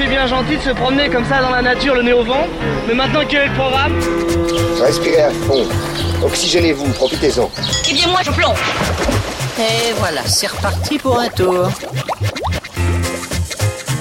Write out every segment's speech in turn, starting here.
c'est bien gentil de se promener comme ça dans la nature, le nez au vent. Mais maintenant, quel est le programme? Respirez à fond. Oxygénez-vous, profitez-en. Eh bien, moi, je plonge. Et voilà, c'est reparti pour un tour.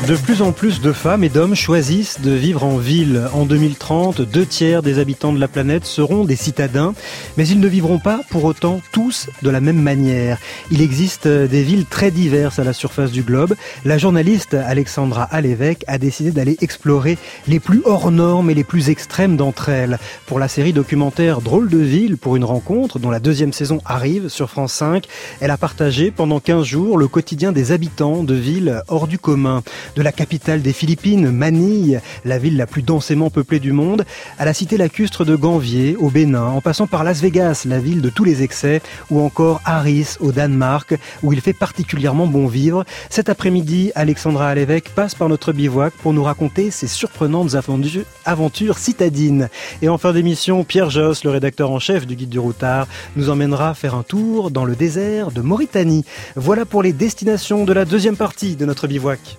De plus en plus de femmes et d'hommes choisissent de vivre en ville. En 2030, deux tiers des habitants de la planète seront des citadins, mais ils ne vivront pas pour autant tous de la même manière. Il existe des villes très diverses à la surface du globe. La journaliste Alexandra Alévèque a décidé d'aller explorer les plus hors normes et les plus extrêmes d'entre elles. Pour la série documentaire Drôle de ville pour une rencontre, dont la deuxième saison arrive sur France 5, elle a partagé pendant 15 jours le quotidien des habitants de villes hors du commun de la capitale des Philippines, Manille, la ville la plus densément peuplée du monde, à la cité lacustre de Ganvier, au Bénin, en passant par Las Vegas, la ville de tous les excès, ou encore Aris, au Danemark, où il fait particulièrement bon vivre. Cet après-midi, Alexandra Alévèque passe par notre bivouac pour nous raconter ses surprenantes aventures citadines. Et en fin d'émission, Pierre Josse, le rédacteur en chef du Guide du Routard, nous emmènera faire un tour dans le désert de Mauritanie. Voilà pour les destinations de la deuxième partie de notre bivouac.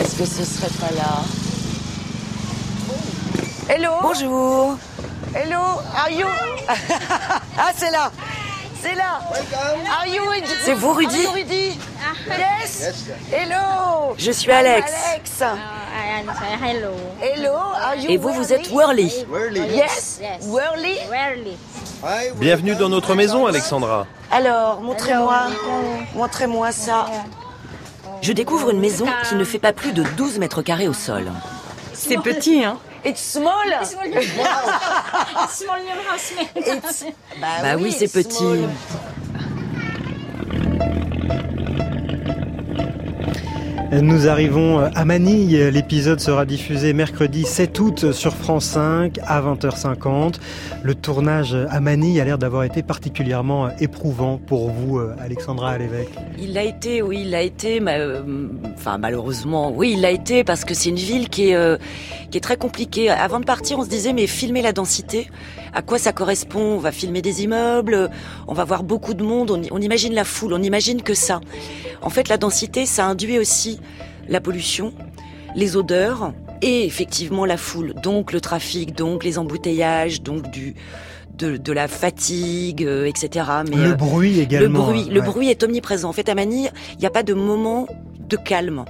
Est-ce que ce serait pas là Hello Bonjour. Hello Are you Ah, c'est là C'est là Are you C'est vous, Rudy Are you Rudy? Yes Hello Je suis Alex. Alex Hello. Hello Are you Et vous, vous êtes Whirly. Yes Yes. Whirly Rarely. Bienvenue dans notre maison, Alexandra. Alors, montrez-moi. Montrez-moi ça. Je découvre une maison qui ne fait pas plus de 12 mètres carrés au sol. C'est petit, hein It's small Small house. It's... Bah oui, c'est petit. Nous arrivons à Manille. L'épisode sera diffusé mercredi 7 août sur France 5 à 20h50. Le tournage à Manille a l'air d'avoir été particulièrement éprouvant pour vous, Alexandra Alévèque. Il l'a été, oui, il l'a été. euh, Enfin, malheureusement, oui, il l'a été parce que c'est une ville euh, qui est très compliquée. Avant de partir, on se disait, mais filmer la densité, à quoi ça correspond On va filmer des immeubles, on va voir beaucoup de monde, on, on imagine la foule, on imagine que ça. En fait, la densité, ça induit aussi la pollution, les odeurs et effectivement la foule. Donc le trafic, donc les embouteillages, donc du de, de la fatigue, euh, etc. Mais le euh, bruit le également. bruit, le bruit est omniprésent. En fait, à Manille, il n'y a pas de moment de calme.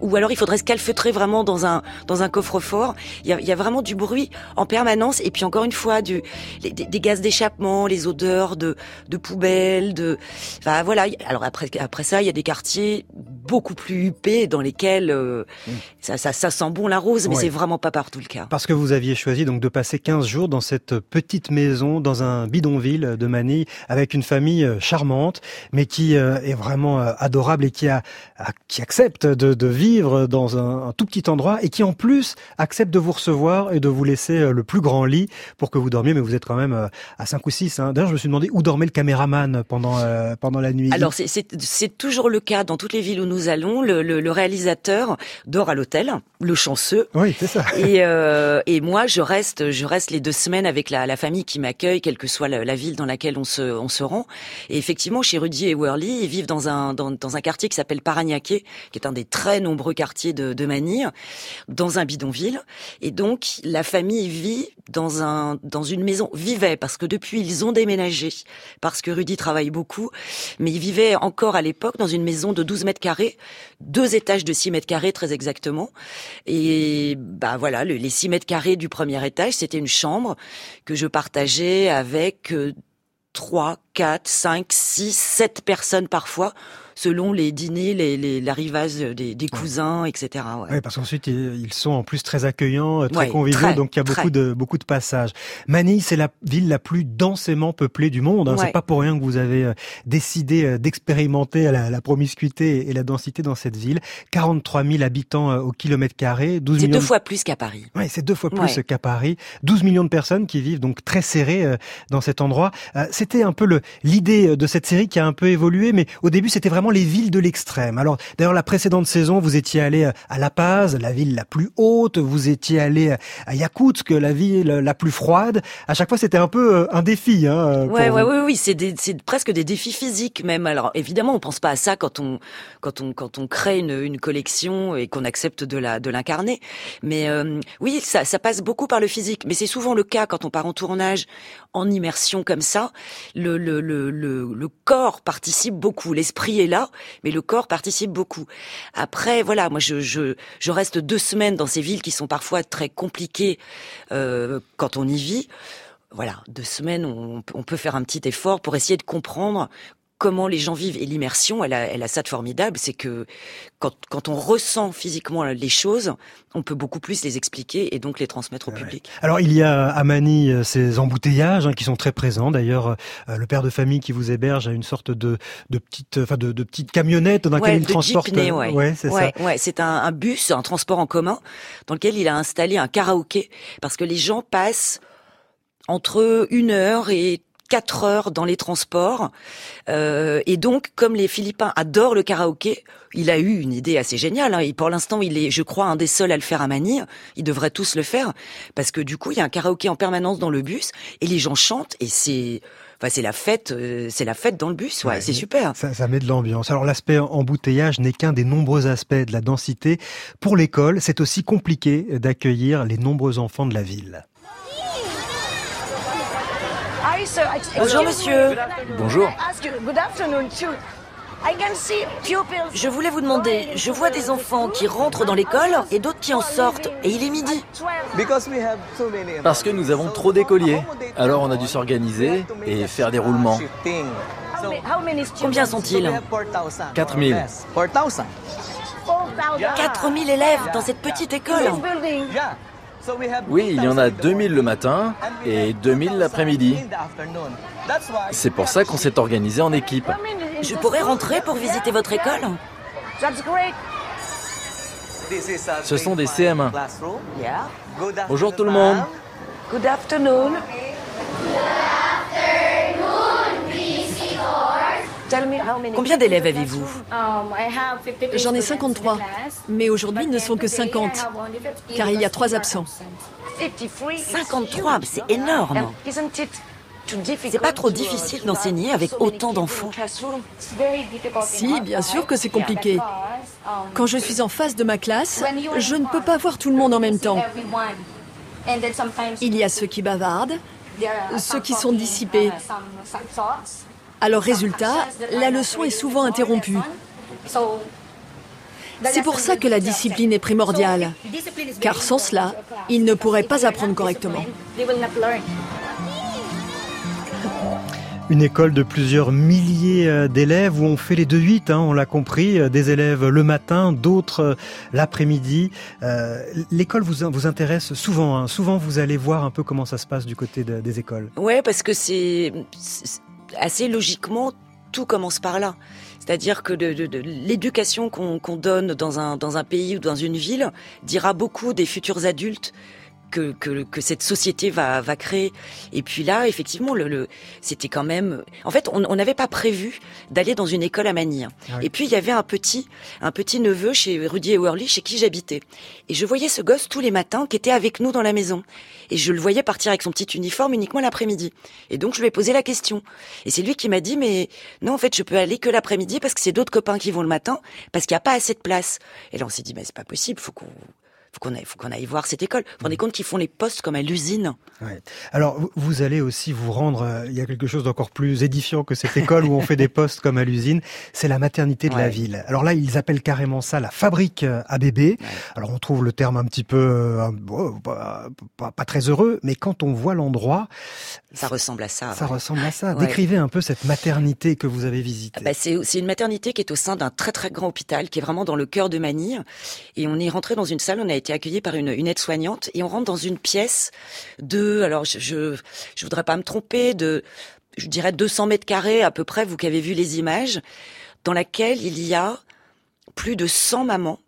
Ou alors il faudrait se calfeutrer vraiment dans un dans un coffre-fort. Il y a, il y a vraiment du bruit en permanence et puis encore une fois du les- des, des gaz d'échappement, les odeurs de de poubelles, de enfin voilà. Alors après après ça il y a des quartiers beaucoup plus huppés dans lesquels euh, ça, ça ça sent bon la rose, mais Ouais. c'est vraiment pas partout le cas. Parce que vous aviez choisi donc de passer 15 jours dans cette petite maison, dans un bidonville de Manille, avec une famille euh, charmante, mais qui euh, est vraiment euh, adorable et qui a, a- qui accepte de, de vivre dans un, un tout petit endroit et qui en plus accepte de vous recevoir et de vous laisser euh, le plus grand lit pour que vous dormiez. Mais vous êtes quand même euh, à 5 ou 6. Hein. D'ailleurs, je me suis demandé où dormait le caméraman pendant euh, pendant la nuit. Alors c'est- toujours le cas dans toutes les villes où nous allons. Le, le, le réalisateur dort à l'hôtel, le chanceux. oui, c'est ça. Et, euh, et moi, je reste, je reste les deux semaines avec la, la famille qui m'accueille, quelle que soit la, la ville dans laquelle on se, on se rend. Et effectivement, chez Rudy et Worley, ils vivent dans un, dans, dans un quartier qui s'appelle Paranaque, qui est un des très nombreux quartiers de, de Manille, dans un bidonville. Et donc, la famille vit dans un, dans une maison, vivait, parce que depuis, ils ont déménagé, parce que Rudy travaille beaucoup, mais ils vivaient encore à l'époque dans une maison de 12 mètres carrés, deux étages de 6 mètres carrés très exactement. Et bah voilà, le- les 6 mètres carrés du premier étage, c'était une chambre que je partageais avec euh, 3, 4, 5, 6, 7 personnes parfois, selon les dîners, les, les, l'arrivage des, des cousins, etc. ouais. Oui, parce qu'ensuite ils sont en plus très accueillants, euh, très Ouais, conviviaux, très, donc il y a très. beaucoup de beaucoup de passages. Manille, c'est la ville la plus densément peuplée du monde. Hein. Ouais. C'est pas pour rien que vous avez euh, décidé euh, d'expérimenter la, la promiscuité et la densité dans cette ville. 43 000 habitants au kilomètre carré, 12 C'est millions. deux de- fois plus qu'à Paris. Ouais, c'est deux fois plus Ouais. qu'à Paris. 12 millions de personnes qui vivent donc très serrées dans cet endroit. C'était un peu le l'idée de cette série qui a un peu évolué, mais au début c'était vraiment notamment les villes de l'extrême. Alors d'ailleurs la précédente saison, vous étiez allé à La Paz, la ville la plus haute, vous étiez allé à Yakoutsk, la ville la plus froide. À chaque fois, c'était un peu un défi. Hein, ouais, ouais, oui, oui, c'est presque des défis physiques même. Alors évidemment, on pense pas à ça quand on quand on quand on crée une, une collection et qu'on accepte de la de l'incarner. Mais oui, ça, ça passe beaucoup par le physique. Mais c'est souvent le cas quand on part en tournage, en immersion comme ça. Le, le, le, le, corps participe beaucoup. L'esprit est là, mais le corps participe beaucoup. Après, voilà, moi, je, reste deux semaines dans ces villes qui sont parfois très compliquées euh, quand on y vit voilà, deux semaines, on, peut faire un petit effort pour essayer de comprendre comment les gens vivent. Et l'immersion, elle a, elle a ça de formidable, c'est que quand, quand, on ressent physiquement les choses, on peut beaucoup plus les expliquer et donc les transmettre au public. Alors il y a à Manille euh, ces embouteillages hein, qui sont très présents. D'ailleurs, euh, le père de famille qui vous héberge a une sorte de, de petite, enfin de, de petite camionnette dans laquelle il transporte. Jeepney, ouais, ouais c'est ça. Ouais, c'est un, un bus, un transport en commun dans lequel il a installé un karaoké parce que les gens passent entre une heure et quatre heures dans les transports. Euh, et donc, comme les Philippins adorent le karaoké, il a eu une idée assez géniale. Hein. Et pour l'instant, il est, je crois, un des seuls à le faire à Manille. Ils devraient tous le faire parce que du coup, il y a un karaoké en permanence dans le bus et les gens chantent et c'est Enfin, c'est la fête, euh, c'est la fête dans le bus, ouais, c'est super. Ça, ça met de l'ambiance. Alors l'aspect embouteillage n'est qu'un des nombreux aspects de la densité. Pour l'école, c'est aussi compliqué d'accueillir les nombreux enfants de la ville. Bonjour monsieur. Bonjour. Je voulais vous demander, je vois des enfants qui rentrent dans l'école et d'autres qui en sortent, et il est midi. Parce que nous avons trop d'écoliers. Alors on a dû s'organiser et faire des roulements. Combien sont-ils? 4000. 4000 élèves dans cette petite école oui, il y en a 2000 le matin et 2000 l'après-midi. C'est pour ça qu'on s'est organisé en équipe. Je pourrais rentrer pour visiter votre école Ce sont des CM1. Bonjour tout le monde. Good afternoon. Combien d'élèves avez-vous J'en ai 53, mais aujourd'hui ils ne sont que 50, car il y a trois absents. 53, c'est énorme. C'est pas trop difficile d'enseigner avec autant d'enfants Si, bien sûr que c'est compliqué. Quand je suis en face de ma classe, je ne peux pas voir tout le monde en même temps. Il y a ceux qui bavardent, ceux qui sont dissipés. Alors résultat, la leçon est souvent interrompue. C'est pour ça que la discipline est primordiale, car sans cela, ils ne pourraient pas apprendre correctement. Une école de plusieurs milliers euh, d'élèves où on fait les deux huit, hein, on l'a compris, euh, des élèves le matin, d'autres euh, l'après-midi. L'école vous, vous intéresse souvent, hein. souvent vous allez voir un peu comment ça se passe du côté des écoles. Ouais, parce que c'est assez logiquement, tout commence par là. C'est-à-dire que l'éducation qu'on donne dans un, dans un pays ou dans une ville dira beaucoup des futurs adultes que, que, cette société va, va créer. Et puis là, effectivement, le, le c'était quand même. En fait, on n'avait pas prévu d'aller dans une école à Manille. Ah et puis il y avait un petit, un petit neveu chez Rudy et Worley, chez qui j'habitais. Et je voyais ce gosse tous les matins qui était avec nous dans la maison. Et je le voyais partir avec son petit uniforme uniquement l'après-midi. Et donc je lui ai posé la question. Et c'est lui qui m'a dit mais non en fait je peux aller que l'après-midi parce que c'est d'autres copains qui vont le matin parce qu'il n'y a pas assez de place. Et là on s'est dit mais c'est pas possible, faut qu'on faut qu'on aille, faut qu'on aille voir cette école. Vous vous rendez compte qu'ils font les postes comme à l'usine ouais. Alors, vous allez aussi vous rendre. Euh, il y a quelque chose d'encore plus édifiant que cette école où on fait des postes comme à l'usine. C'est la maternité de la ville. Alors là, ils appellent carrément ça la fabrique euh, à bébés. Alors on trouve le terme un petit peu euh, pas, pas, très heureux, mais quand on voit l'endroit, ça ressemble à ça. Ça ressemble à ça. Décrivez un peu cette maternité que vous avez visitée. Bah c'est, c'est une maternité qui est au sein d'un très très grand hôpital, qui est vraiment dans le cœur de Manille. Et on est rentré dans une salle, on a été accueilli par une, une aide-soignante, et on rentre dans une pièce de, alors je, je, je voudrais pas me tromper, de, je dirais 200 mètres carrés à peu près, vous qui avez vu les images, dans laquelle il y a plus de 100 mamans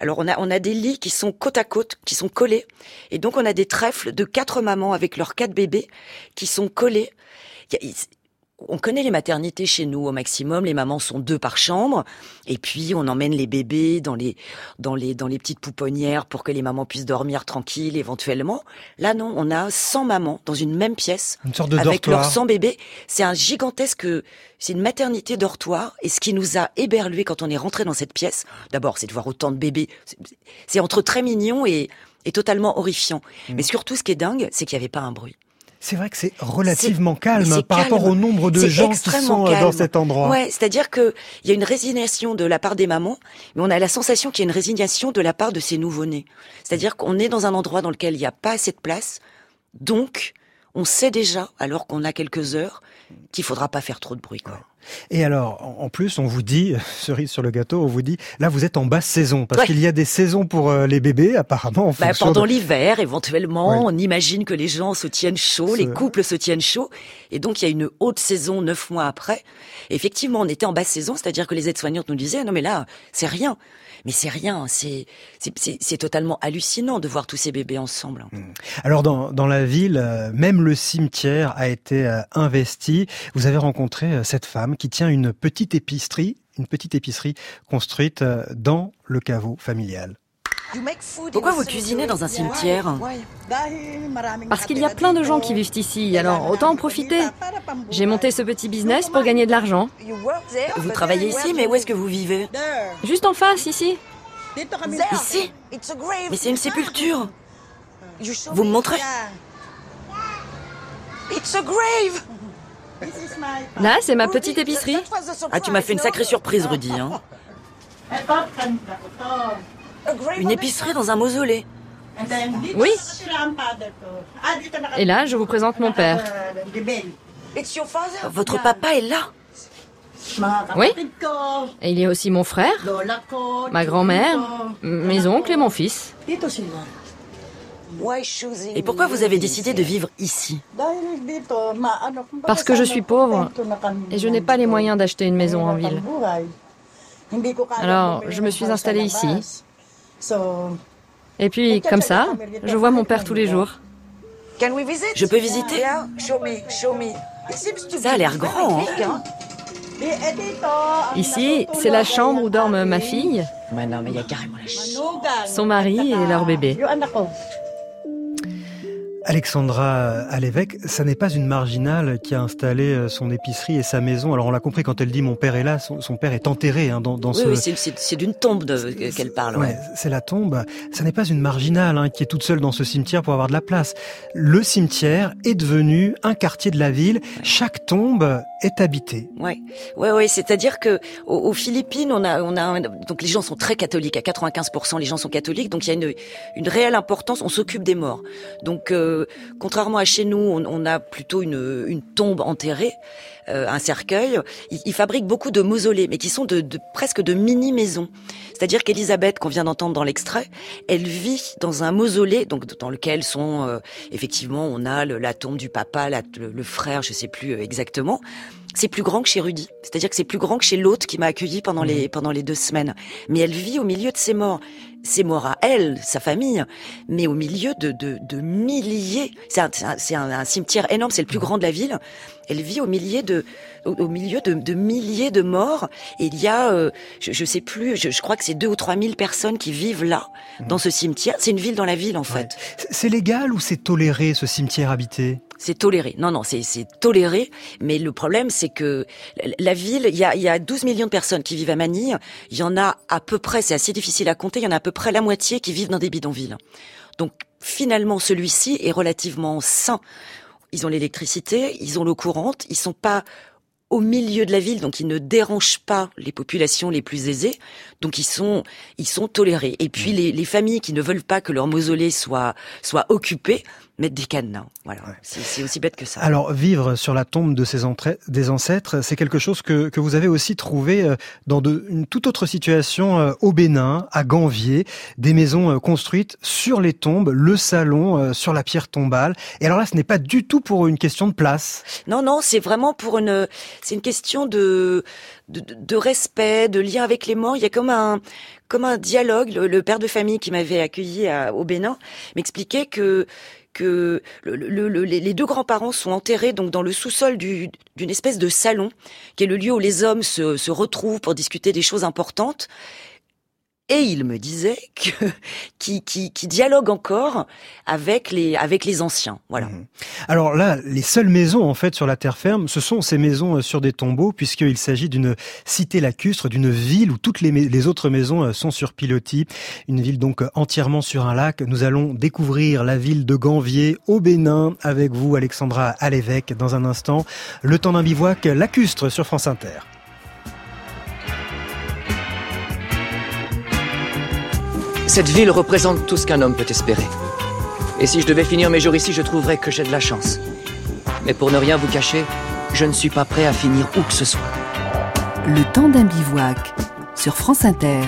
alors on a, on a des lits qui sont côte à côte, qui sont collés, et donc on a des trèfles de quatre mamans avec leurs quatre bébés qui sont collés. On connaît les maternités chez nous au maximum. Les mamans sont deux par chambre, et puis on emmène les bébés dans les dans les dans les petites pouponnières pour que les mamans puissent dormir tranquilles éventuellement. Là non, on a 100 mamans dans une même pièce une sorte de avec dortoir. leurs 100 bébés. C'est un gigantesque, c'est une maternité dortoir. Et ce qui nous a éberlué quand on est rentré dans cette pièce, d'abord, c'est de voir autant de bébés. C'est- entre très mignon et et totalement horrifiant. Mm. Mais surtout, ce qui est dingue, c'est qu'il n'y avait pas un bruit. C'est vrai que c'est relativement calme par rapport au nombre de gens qui sont euh, dans cet endroit. Ouais, c'est-à-dire que il y a une résignation de la part des mamans, mais on a la sensation qu'il y a une résignation de la part de ces nouveau-nés. C'est-à-dire qu'on est dans un endroit dans lequel il n'y a pas assez de place, donc on sait déjà, alors qu'on a quelques heures, qu'il faudra pas faire trop de bruit. Quoi. Et alors, en plus, on vous dit, cerise sur le gâteau, on vous dit, là vous êtes en basse saison, parce Ouais. qu'il y a des saisons pour euh, les bébés, apparemment. En Bah, pendant de- l'hiver, éventuellement, Ouais. on imagine que les gens se tiennent chaud, les couples se tiennent chaud, et donc il y a une haute saison neuf mois après. Effectivement, on était en basse saison, c'est-à-dire que les aides-soignantes nous disaient non mais là, c'est rien, mais c'est rien, c'est totalement hallucinant de voir tous ces bébés ensemble. Alors dans, dans la ville, euh, même le cimetière a été euh, investi. Vous avez rencontré euh, cette femme qui tient une petite épicerie, une petite épicerie construite dans le caveau familial. Pourquoi vous cuisinez dans un cimetière? Parce qu'il y a plein de gens qui vivent ici, alors autant en profiter. J'ai monté ce petit business pour gagner de l'argent. Vous travaillez ici, mais où est-ce que vous vivez? Juste en face, ici. Ici. Mais c'est une sépulture. Vous me montrez? Là, c'est ma petite épicerie. Ah, tu m'as fait une sacrée surprise, Rudy. Hein. Une épicerie dans un mausolée. Oui. Et là, je vous présente mon père. Votre papa est là Oui. Et il y a aussi mon frère, ma grand-mère, mes oncles et mon fils. Et pourquoi vous avez décidé de vivre ici? Parce que je suis pauvre et je n'ai pas les moyens d'acheter une maison en ville. Alors, je me suis installée ici. Et puis, comme ça, je vois mon père tous les jours. Je peux visiter. Ça a l'air grand. Hein. Ici, c'est la chambre où dorment ma fille, Ouais, non, mais il y a carrément la ch- son mari et leur bébé. Alexandra Alévèque, ça n'est pas une marginale qui a installé euh, son épicerie et sa maison. Alors on l'a compris quand elle dit mon père est là, son, son père est enterré hein, dans, dans Oui, ce... oui, c'est- d'une tombe qu'elle parle. Ouais, Ouais. c'est la tombe. Ça n'est pas une marginale hein, qui est toute seule dans ce cimetière pour avoir de la place. Le cimetière est devenu un quartier de la ville. Chaque tombe est habitée. Ouais, ouais, ouais. C'est-à-dire que aux, aux Philippines, on a, on a, donc les gens sont très catholiques. À 95%, les gens sont catholiques. Donc il y a une, une réelle importance. On s'occupe des morts. Donc euh, contrairement à chez nous, on, a plutôt une, tombe enterrée, euh, un cercueil. Ils, ils fabriquent beaucoup de mausolées, mais qui sont de, presque de mini maisons. C'est-à-dire qu'Elisabeth, qu'on vient d'entendre dans l'extrait, elle vit dans un mausolée, donc dans lequel sont euh, effectivement, on a la tombe du papa, le, frère, je sais plus euh, exactement. C'est plus grand que chez Rudy. C'est-à-dire que c'est plus grand que chez l'autre qui m'a accueilli pendant les pendant les deux semaines. Mais elle vit au milieu de ses morts. Ses morts à elle, sa famille, mais au milieu de de, de milliers. C'est un, c'est un- c'est un- un cimetière énorme. C'est le plus grand de la ville. Elle vit au milieu de au, au milieu de, de milliers de morts. Et il y a, euh, je, je sais plus, je, je crois que c'est deux ou trois mille personnes qui vivent là, dans ce cimetière. C'est une ville dans la ville en fait. C'est légal ou c'est toléré ce cimetière habité? C'est toléré. Non, non, c'est toléré. Mais le problème, c'est que la- ville, il y a, y a 12 millions de personnes qui vivent à Manille. Il y en a à peu près, c'est assez difficile à compter, il y en a à peu près la moitié qui vivent dans des bidonvilles. Donc finalement, celui-ci est relativement sain. Ils ont l'électricité, ils ont l'eau courante, ils sont pas au milieu de la ville, donc ils ne dérangent pas les populations les plus aisées, donc ils sont ils sont tolérés. Et puis les, les familles qui ne veulent pas que leur mausolée soit soit occupé mettent des cadenas. Voilà, c'est c'est aussi bête que ça. Alors, vivre sur la tombe de ses des ancêtres, c'est quelque chose que, que vous avez aussi trouvé euh, dans de, une toute autre situation euh, au Bénin, à Ganvier, des maisons euh, construites sur les tombes, le salon sur la pierre tombale. Et alors là, ce n'est pas du tout pour une question de place. Non, non, c'est vraiment pour une, c'est une question de, de, de respect, de lien avec les morts. Il y a comme un, comme un dialogue. Le, le père de famille qui m'avait accueilli à- au Bénin m'expliquait que que les deux grands-parents sont enterrés donc dans le sous-sol d'une espèce de salon, qui est le lieu où les hommes se, se retrouvent pour discuter des choses importantes. Et il me disait que qui, qui, qui dialogue encore avec les avec les anciens. Voilà. Mhm. Alors là, les seules maisons en fait sur la terre ferme, ce sont ces maisons euh, sur des tombeaux, puisqu'il s'agit d'une cité lacustre, d'une ville où toutes les, autres maisons euh, sont sur pilotis. Une ville donc entièrement sur un lac. Nous allons découvrir la ville de Ganvier au Bénin avec vous, Alexandra Alévèque, dans un instant. Le temps d'un bivouac lacustre sur France Inter. Cette ville représente tout ce qu'un homme peut espérer. Et si je devais finir mes jours ici, je trouverais que j'ai de la chance. Mais pour ne rien vous cacher, je ne suis pas prêt à finir où que ce soit. Le temps d'un bivouac sur France Inter.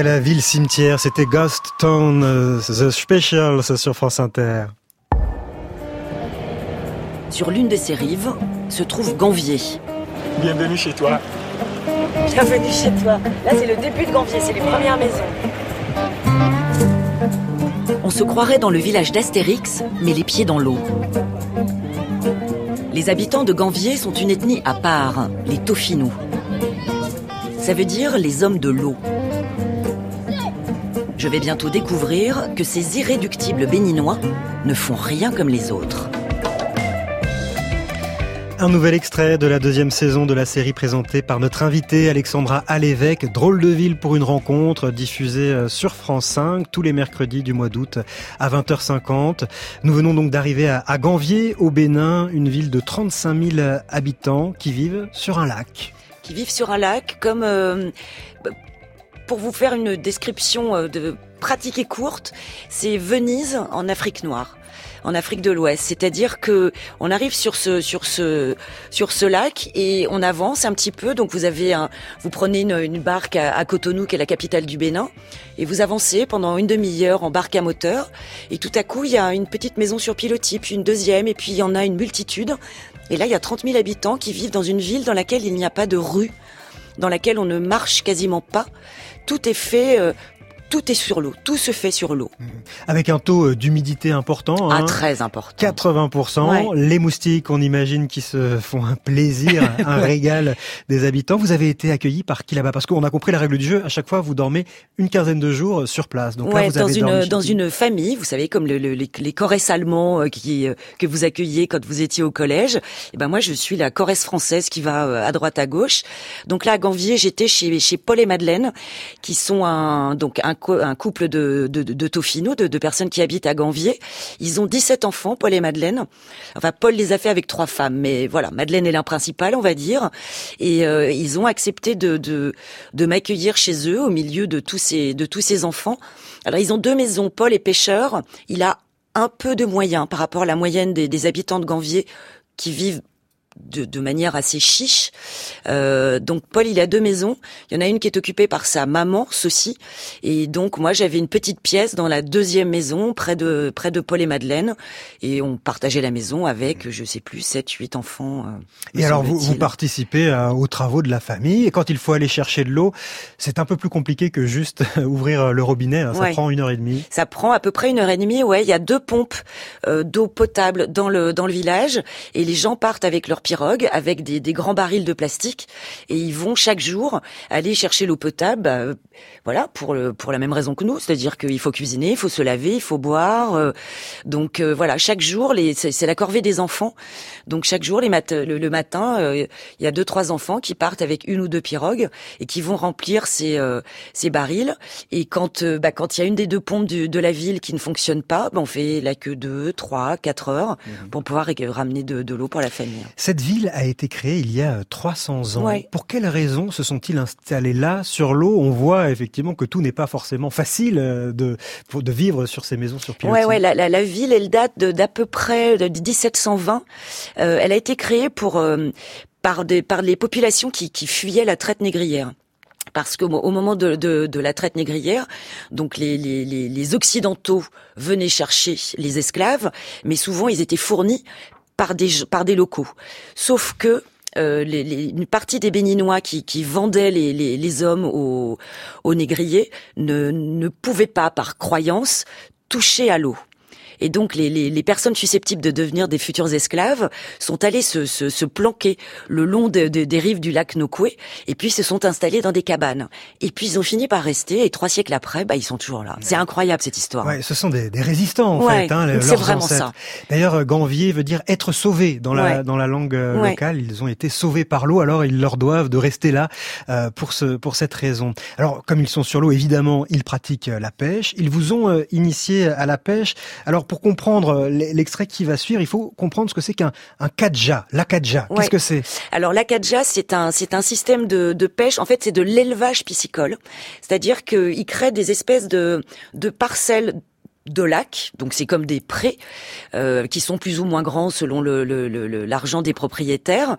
Après la ville cimetière, c'était Ghost Town, euh, The Special, sur France Inter. Sur l'une de ces rives se trouve Ganvier. Bienvenue chez toi. Bienvenue chez toi. Là, c'est le début de Ganvier, c'est les premières maisons. On se croirait dans le village d'Astérix, mais les pieds dans l'eau. Les habitants de Ganvier sont une ethnie à part, les Tofinous. Ça veut dire les hommes de l'eau. Je vais bientôt découvrir que ces irréductibles béninois ne font rien comme les autres. Un nouvel extrait de la deuxième saison de la série présentée par notre invitée Alexandra Alévèque, Drôle de ville pour une rencontre, diffusée euh, sur France 5 tous les mercredis du mois d'août à 20h50. Nous venons donc d'arriver à Ganvier, au Bénin, une ville de 35 000 habitants qui vivent sur un lac. Qui vivent sur un lac comme... Euh, pour vous faire une description de pratique et courte, c'est Venise en Afrique noire en Afrique de l'Ouest. C'est-à-dire que on arrive sur ce sur ce sur ce lac et on avance un petit peu. Donc vous avez un, vous prenez une, barque à, Cotonou qui est la capitale du Bénin et vous avancez pendant une demi-heure en barque à moteur et tout à coup il y a une petite maison sur pilotis, puis une deuxième et puis il y en a une multitude. Et là il y a 30 000 habitants qui vivent dans une ville dans laquelle il n'y a pas de rue, dans laquelle on ne marche quasiment pas. Tout est fait euh, tout est sur l'eau, tout se fait sur l'eau. Mmh. Avec un taux euh, d'humidité important. Ah, hein, très important. 80%. Les moustiques, on imagine, qui se font un plaisir, un régal des habitants. Vous avez été accueillis par qui là-bas? Parce qu'on a compris la règle du jeu. À chaque fois, vous dormez une quinzaine de jours sur place. Donc là, vous dans une dans une famille, vous savez, comme le, les, Corses allemands euh, qui euh, que vous accueilliez quand vous étiez au collège. Et eh ben moi, je suis la Corrèze française qui va à droite à gauche. Donc là, à Ganvier, j'étais chez chez Paul et Madeleine, qui sont un donc un un couple de, de, de, de personnes qui habitent à Ganvier. Ils ont 17 enfants, Paul et Madeleine. Enfin, Paul les a fait avec trois femmes, mais voilà, Madeleine est la principale, on va dire. Et euh, ils ont accepté de, de, de m'accueillir chez eux au milieu de tous ces, de tous ces enfants. Alors, ils ont deux maisons. Paul est pêcheur. Il a un peu de moyens par rapport à la moyenne des, des habitants de Ganvier qui vivent de, de, manière assez chiche. Euh, donc Paul, il a deux maisons. Il y en a une qui est occupée par sa maman, Sophie, et donc moi j'avais une petite pièce dans la deuxième maison près de près de Paul et Madeleine, et on partageait la maison avec je sais plus sept, huit enfants. Euh, et alors vous, vous participez euh, aux travaux de la famille, et quand il faut aller chercher de l'eau, c'est un peu plus compliqué que juste ouvrir le robinet. Hein. Ça prend une heure et demie. Ça prend à peu près une heure et demie. Ouais, il y a deux pompes d'eau potable dans le dans le village, et les gens partent avec leur pirogue avec des, des, grands barils de plastique et ils vont chaque jour aller chercher l'eau potable, bah, voilà, pour le, pour la même raison que nous, c'est-à-dire qu'il faut cuisiner, il faut se laver, il faut boire. Euh, donc euh, voilà, chaque jour, c'est, la corvée des enfants. Donc chaque jour, les mat le, matin, euh, il y a deux trois enfants qui partent avec une ou deux pirogues et qui vont remplir ces, ces barils. Et quand bah, quand il y a une des deux pompes de, la ville qui ne fonctionne pas, bah, on fait la queue deux, trois, quatre heures mmh. pour pouvoir ramener de, de l'eau pour la famille. Cette ville a été créée il y a 300 ans. Pour quelles raisons se sont-ils installés là, sur l'eau? On voit effectivement que tout n'est pas forcément facile euh, de, de vivre sur ces maisons sur pilotis. Ouais, ouais, la, la, ville, elle date d'à peu près de 1720. Euh, elle a été créée pour euh, par des par les populations qui, qui fuyaient la traite négrière parce qu'au au moment de, de, de, la traite négrière, donc les, les, les, occidentaux venaient chercher les esclaves, mais souvent ils étaient fournis par des, par des locaux. Sauf que euh, une partie des Béninois qui, qui vendaient les, les, les hommes aux, aux négriers ne, ne pouvaient pas, par croyance, toucher à l'eau. Et donc les, les, les, personnes susceptibles de devenir des futurs esclaves sont allées se, se, se planquer le long de, de, des rives du lac Nokwe et puis se sont installés dans des cabanes. Et puis ils ont fini par rester et trois siècles après, bah, ils sont toujours là. C'est incroyable cette histoire. Ouais, ce sont des, des résistants en fait. Hein, c'est vraiment ça. D'ailleurs, Ganvier veut dire être sauvé dans la, dans la langue euh, locale. Ils ont été sauvés par l'eau, alors ils leur doivent de rester là euh, pour, ce, pour cette raison. Alors comme ils sont sur l'eau, évidemment, ils pratiquent euh, la pêche. Ils vous ont euh, initié à la pêche. Alors pour comprendre euh, l'extrait qui va suivre, il faut comprendre ce que c'est qu'un un kadja. L'akadja, qu'est-ce que c'est? Alors l'akadja, c'est un c'est un système de, de pêche. En fait, c'est de l'élevage piscicole, c'est-à-dire qu'il crée des espèces de de parcelles de lacs, donc c'est comme des prés euh, qui sont plus ou moins grands selon l'argent le, le, des propriétaires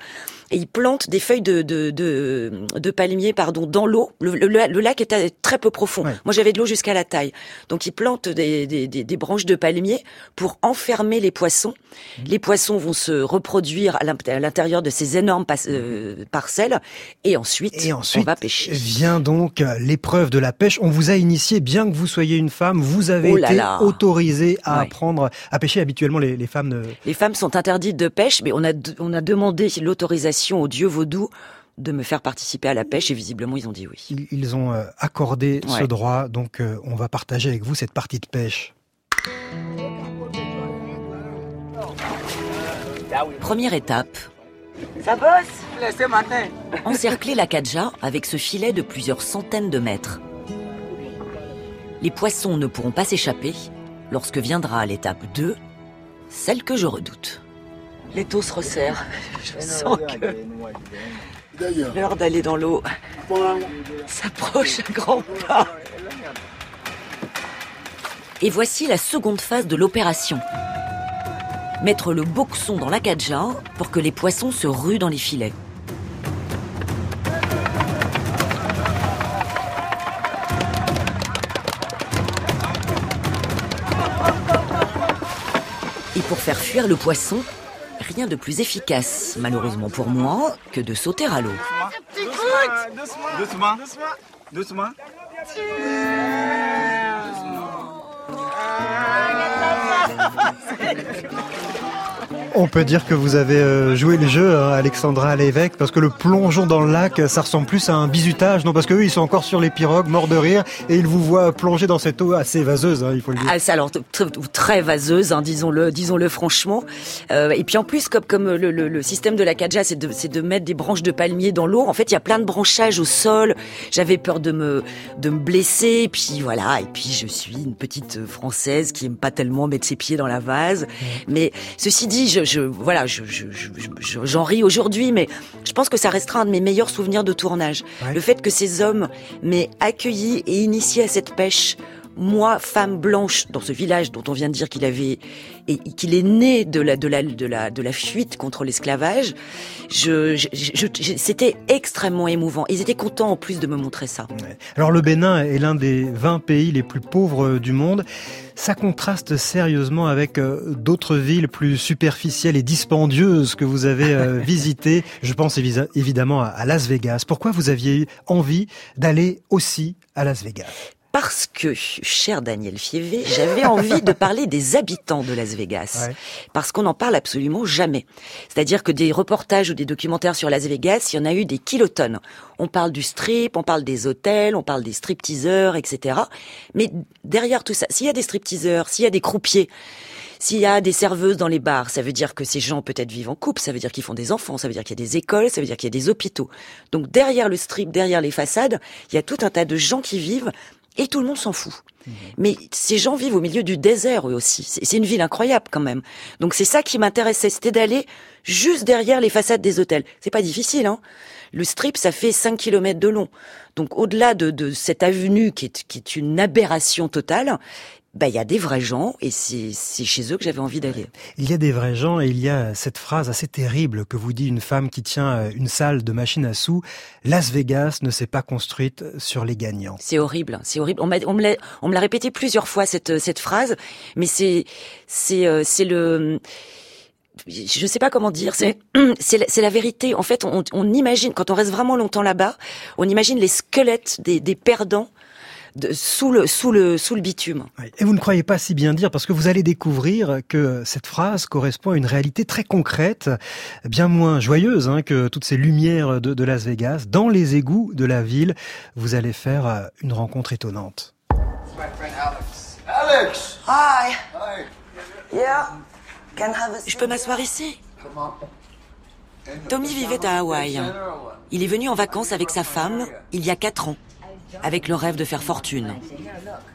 et ils plantent des feuilles de, de, de, de palmier pardon, dans l'eau. Le, le, lac est très peu profond. Moi, j'avais de l'eau jusqu'à la taille. Donc, ils plantent des, des, des, branches de palmier pour enfermer les poissons. Mmh. Les poissons vont se reproduire à l'intérieur de ces énormes euh, parcelles. Et ensuite, et ensuite, on va pêcher. Vient donc l'épreuve de la pêche. On vous a initié, bien que vous soyez une femme, vous avez oh été autorisée à apprendre à pêcher. Habituellement, les, les femmes ne... Les femmes sont interdites de pêche, mais on a, on a demandé l'autorisation au dieu vaudou de me faire participer à la pêche et visiblement ils ont dit oui. Ils ont euh, accordé ce droit, donc euh, on va partager avec vous cette partie de pêche. Première étape. Ça bosse? Encercler la cadja avec ce filet de plusieurs centaines de mètres. Les poissons ne pourront pas s'échapper lorsque viendra l'étape 2, celle que je redoute. Les taux se resserrent. Je sens que l'heure d'aller dans l'eau s'approche à grands pas. Et voici la seconde phase de l'opération. Mettre le boxon dans la cadja pour que les poissons se ruent dans les filets. Et pour faire fuir le poisson, rien de plus efficace, malheureusement pour moi, que de sauter à l'eau. On peut dire que vous avez euh, joué le jeu, hein, Alexandra à l'évêque, parce que le plongeon dans le lac, ça ressemble plus à un bizutage, non Parce qu'eux, ils sont encore sur les pirogues, morts de rire, et ils vous voient plonger dans cette eau assez vaseuse, hein, il faut le dire. Ah, alors très, très vaseuse, hein, disons-le, disons-le franchement. Euh, et puis en plus, comme comme le, le, le système de la Kaja, c'est de, c'est de mettre des branches de palmier dans l'eau. En fait, il y a plein de branchages au sol. J'avais peur de me de me blesser. Et puis voilà. Et puis je suis une petite française qui aime pas tellement mettre ses pieds dans la vase. Mais ceci dit, je, je voilà, je, je, je, j'en ris aujourd'hui, mais je pense que ça restera un de mes meilleurs souvenirs de tournage. Ouais. Le fait que ces hommes m'aient accueilli et initié à cette pêche moi, femme blanche, dans ce village dont on vient de dire qu'il avait et qu'il est né de la de la de la de la fuite contre l'esclavage, je, je, je, c'était extrêmement émouvant. Ils étaient contents en plus de me montrer ça. Ouais. Alors le Bénin est l'un des 20 pays les plus pauvres du monde. Ça contraste sérieusement avec euh, d'autres villes plus superficielles et dispendieuses que vous avez euh, visitées. Je pense évidemment à Las Vegas. Pourquoi vous aviez eu envie d'aller aussi à Las Vegas? Parce que, cher Daniel Fievé, j'avais envie de parler des habitants de Las Vegas. Ouais. Parce qu'on n'en parle absolument jamais. C'est-à-dire que des reportages ou des documentaires sur Las Vegas, il y en a eu des kilotonnes. On parle du strip, on parle des hôtels, on parle des stripteaseurs, etc. Mais derrière tout ça, s'il y a des stripteaseurs, s'il y a des croupiers, s'il y a des serveuses dans les bars, ça veut dire que ces gens peut-être vivent en couple, ça veut dire qu'ils font des enfants, ça veut dire qu'il y a des écoles, ça veut dire qu'il y a des hôpitaux. Donc derrière le strip, derrière les façades, il y a tout un tas de gens qui vivent et tout le monde s'en fout. Mais ces gens vivent au milieu du désert eux aussi. C'est une ville incroyable quand même. Donc c'est ça qui m'intéressait, c'était d'aller juste derrière les façades des hôtels. C'est pas difficile, hein. Le strip, ça fait 5 km de long. Donc au-delà de, de, cette avenue qui est, qui est une aberration totale, bah, il y a des vrais gens et c'est chez eux que j'avais envie d'aller. Il y a des vrais gens et il y a cette phrase assez terrible que vous dit une femme qui tient euh, une salle de machine à sous. Las Vegas ne s'est pas construite sur les gagnants. C'est horrible, c'est horrible. On, on me l'a on me l'a répété plusieurs fois cette cette phrase, mais c'est c'est euh, c'est le je sais pas comment dire, c'est c'est la, vérité. En fait, on, on imagine quand on reste vraiment longtemps là-bas, on imagine les squelettes des, des perdants de, sous le sous le sous le bitume. Et vous ne croyez pas si bien dire parce que vous allez découvrir que cette phrase correspond à une réalité très concrète, bien moins joyeuse hein, que toutes ces lumières de, de Las Vegas. Dans les égouts de la ville, vous allez faire euh, une rencontre étonnante. Alex. Alex. Hi. Hi. Yeah. Je peux m'asseoir ici? Tommy vivait à Hawaï. Il est venu en vacances avec sa femme il y a quatre ans, avec le rêve de faire fortune.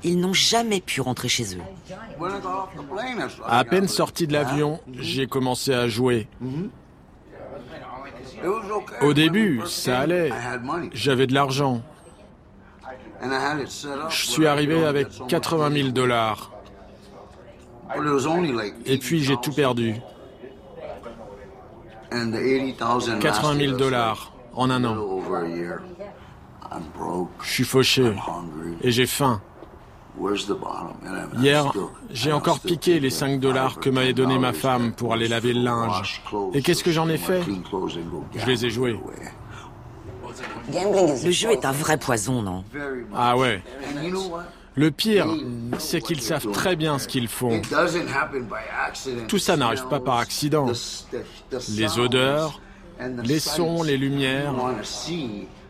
Ils n'ont jamais pu rentrer chez eux. À peine sorti de l'avion, j'ai commencé à jouer. Au début, ça allait. J'avais de l'argent. Je suis arrivé avec 80 000 dollars. Et puis j'ai tout perdu. 80 000 dollars en un an. Je suis fauché et j'ai faim. Hier, j'ai encore piqué les 5 dollars que m'avait donné ma femme pour aller laver le linge. Et qu'est-ce que j'en ai fait Je les ai joués. Le jeu est un vrai poison, non? Ah ouais. Le pire, c'est qu'ils savent très bien ce qu'ils font. Tout ça n'arrive pas par accident. Les odeurs, les sons, les lumières.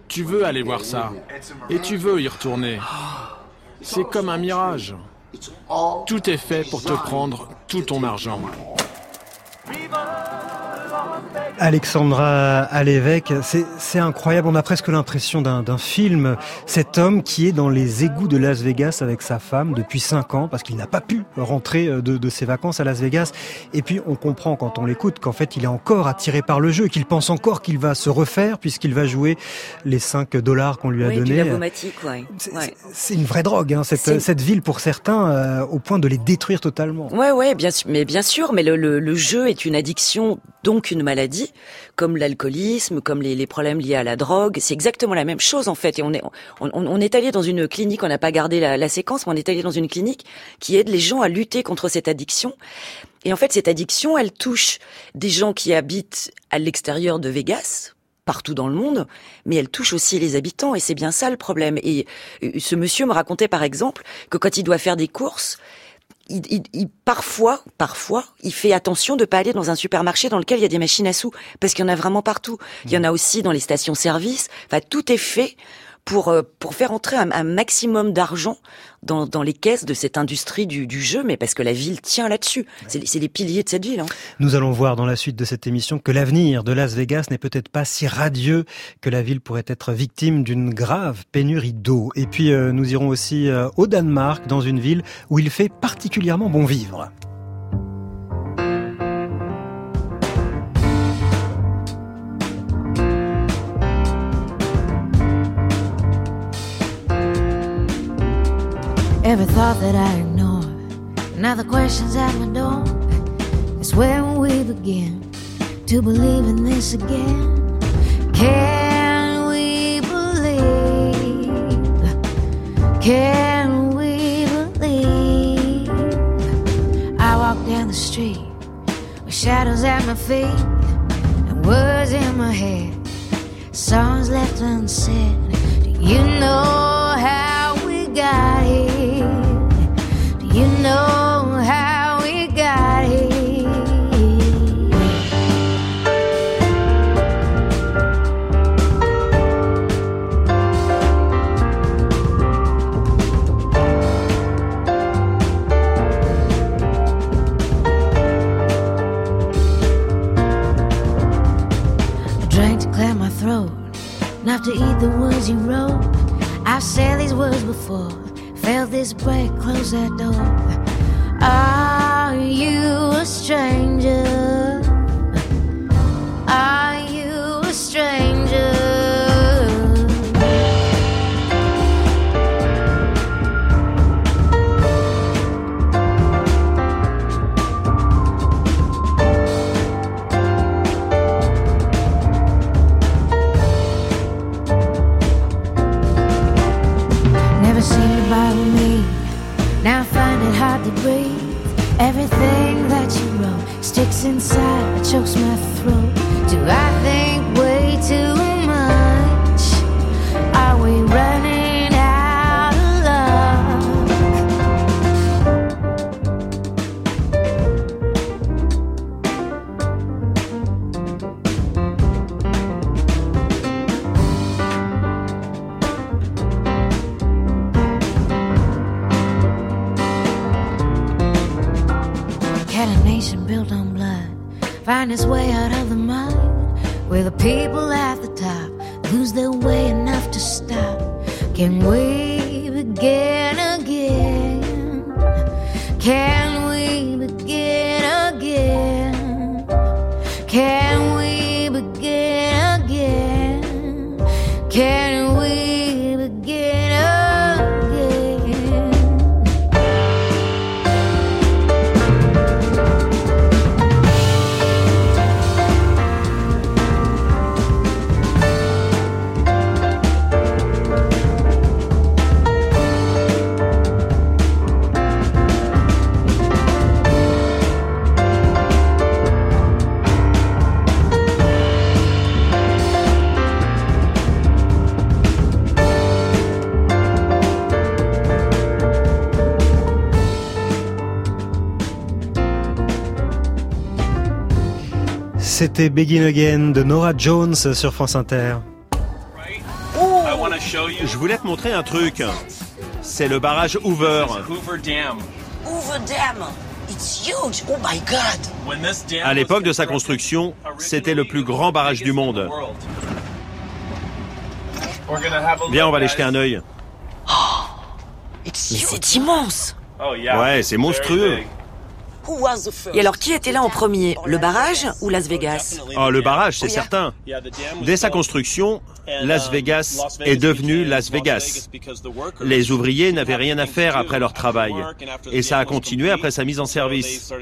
Tu veux aller voir ça. Et tu veux y retourner. C'est comme un mirage. Tout est fait pour te prendre tout ton argent. Alexandra Alévèque, c'est incroyable, on a presque l'impression d'un film. Cet homme qui est dans les égouts de Las Vegas avec sa femme depuis 5 ans parce qu'il n'a pas pu rentrer euh, de, de, ses vacances à Las Vegas. Et puis on comprend quand on l'écoute qu'en fait il est encore attiré par le jeu, qu'il pense encore qu'il va se refaire puisqu'il va jouer les 5 dollars qu'on lui a oui, donnés. Ouais. C'est une vraie drogue, hein, cette, cette, ville pour certains, euh, au point de les détruire totalement. Ouais, ouais, bien sûr, mais bien sûr, mais le, le, le jeu est une addiction, donc une maladie comme l'alcoolisme, comme les, problèmes liés à la drogue. C'est exactement la même chose en fait. Et on est, allé dans une clinique, on n'a pas gardé la, la, séquence, mais on est allé dans une clinique qui aide les gens à lutter contre cette addiction. Et en fait, cette addiction, elle touche des gens qui habitent à l'extérieur de Vegas, partout dans le monde, mais elle touche aussi les habitants et c'est bien ça le problème. Et ce monsieur me racontait par exemple que quand il doit faire des courses, il, il, il, parfois, parfois, il fait attention de pas aller dans un supermarché dans lequel il y a des machines à sous, parce qu'il y en a vraiment partout. Il y en a aussi dans les stations-service. Enfin, tout est fait pour euh, pour faire entrer un, un maximum d'argent dans, dans les caisses de cette industrie du, du jeu, mais parce que la ville tient là-dessus. Ouais. C'est les piliers de cette ville. Hein. Nous allons voir dans la suite de cette émission que l'avenir de Las Vegas n'est peut-être pas si radieux que la ville pourrait être victime d'une grave pénurie d'eau. Et puis euh, nous irons aussi euh, au Danemark, dans une ville où il fait particulièrement bon vivre. Every thought that I ignore, now the questions at my door. It's when we begin to believe in this again. Can we believe? Can we believe? I walk down the street with shadows at my feet and words in my head, songs left unsaid. Do you know words you wrote. I've said these words before, felt this break, close that door. Are you a stranger? Inside, chokes my throat. Do I find its way out of the mud? Where the people at the top lose their way enough to stop? Can we begin C'était Begin Again de Nora Jones sur France Inter. Je voulais te montrer un truc. C'est le barrage Hoover. Hoover Dam. Oh à l'époque de sa construction, c'était le plus grand barrage du monde. Viens, on va aller jeter un œil. c'est immense. Ouais, c'est monstrueux. Et alors, qui était là en premier? Le barrage ou Las Vegas? Oh, le barrage, c'est certain. Dès sa construction, Las Vegas est devenu Las Vegas. Les ouvriers n'avaient rien à faire après leur travail. Et ça a continué après sa mise en service.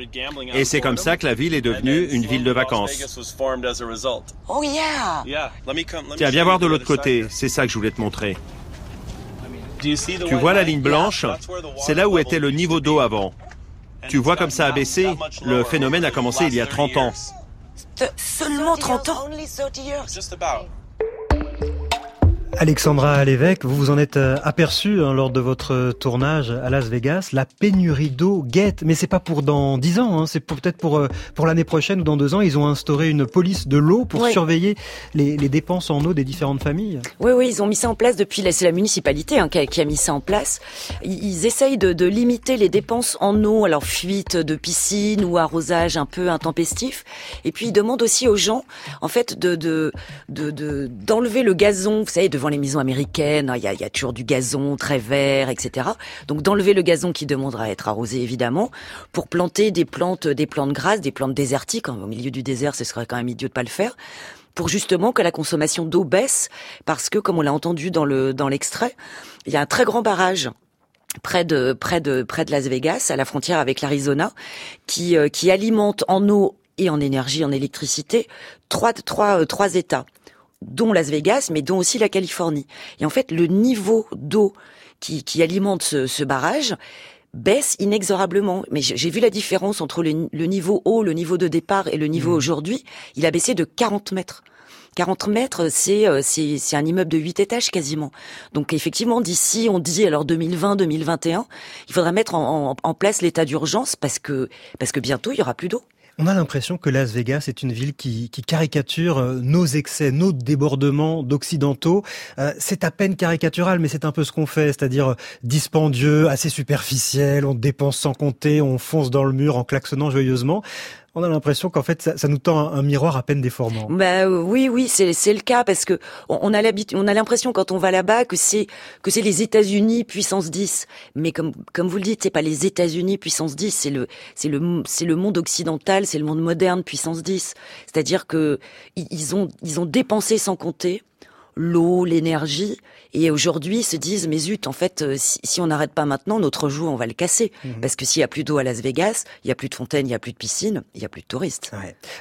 Et c'est comme ça que la ville est devenue une ville de vacances. Oh yeah Tiens, viens voir de l'autre côté. C'est ça que je voulais te montrer. Tu vois la ligne blanche? C'est là où était le niveau d'eau avant. Tu vois comme ça a baissé Le phénomène a commencé il y a 30 ans. Seulement 30 ans Alexandra Lévesque, vous vous en êtes euh, aperçu hein, lors de votre tournage à Las Vegas. La pénurie d'eau guette, mais c'est pas pour dans dix ans, hein, c'est peut-être pour euh, pour l'année prochaine ou dans deux ans. Ils ont instauré une police de l'eau pour surveiller les, les, dépenses en eau des différentes familles. Oui, oui, ils ont mis ça en place depuis. C'est la municipalité hein, qui, a, qui, a, mis ça en place. Ils, essayent de, de, limiter les dépenses en eau, alors fuite de piscine ou arrosage un peu intempestif. Et puis ils demandent aussi aux gens, en fait, de de d'enlever de, le gazon, vous savez, de les maisons américaines, il y a, toujours du gazon très vert, etc. Donc d'enlever le gazon qui demandera à être arrosé évidemment, pour planter des plantes, des plantes grasses, des plantes désertiques. Au milieu du désert, ce serait quand même idiot de pas le faire pour justement que la consommation d'eau baisse, parce que comme on l'a entendu dans le dans l'extrait, il y a un très grand barrage près de près de près de Las Vegas, à la frontière avec l'Arizona, qui euh, qui alimente en eau et en énergie, en électricité, trois trois euh, trois États dont Las Vegas, mais dont aussi la Californie. Et en fait, le niveau d'eau qui, qui, alimente ce, ce, barrage baisse inexorablement. Mais j'ai vu la différence entre le, niveau haut, le niveau de départ et le niveau mmh. aujourd'hui. Il a baissé de 40 mètres. 40 mètres, euh, c'est c'est un immeuble de 8 étages quasiment. Donc effectivement, d'ici, on dit alors 2020, 2021, il faudra mettre en, en, en place l'état d'urgence parce que parce que bientôt il y aura plus d'eau. On a l'impression que Las Vegas est une ville qui, caricature euh, nos excès, nos débordements d'occidentaux. Euh, c'est à peine caricatural, mais c'est un peu ce qu'on fait, c'est-à-dire euh, dispendieux, assez superficiel, on dépense sans compter, on fonce dans le mur en klaxonnant joyeusement on a l'impression qu'en fait ça, nous tend un, miroir à peine déformant. Bah oui, oui, c'est c'est le cas parce que on, a l'habitude, on a l'impression quand on va là-bas que c'est que c'est les États-Unis puissance 10, mais comme comme vous le dites, c'est pas les États-Unis puissance 10, c'est le c'est le c'est le monde occidental, c'est le monde moderne puissance 10. C'est-à-dire que ils ont ils ont dépensé sans compter l'eau, l'énergie, et aujourd'hui se disent mais zut, en fait, euh, si, on n'arrête pas maintenant, notre jour on va le casser, mhm. parce que s'il y a plus d'eau à Las Vegas, il y a plus de fontaines, il y a plus de piscines, il y a plus de touristes.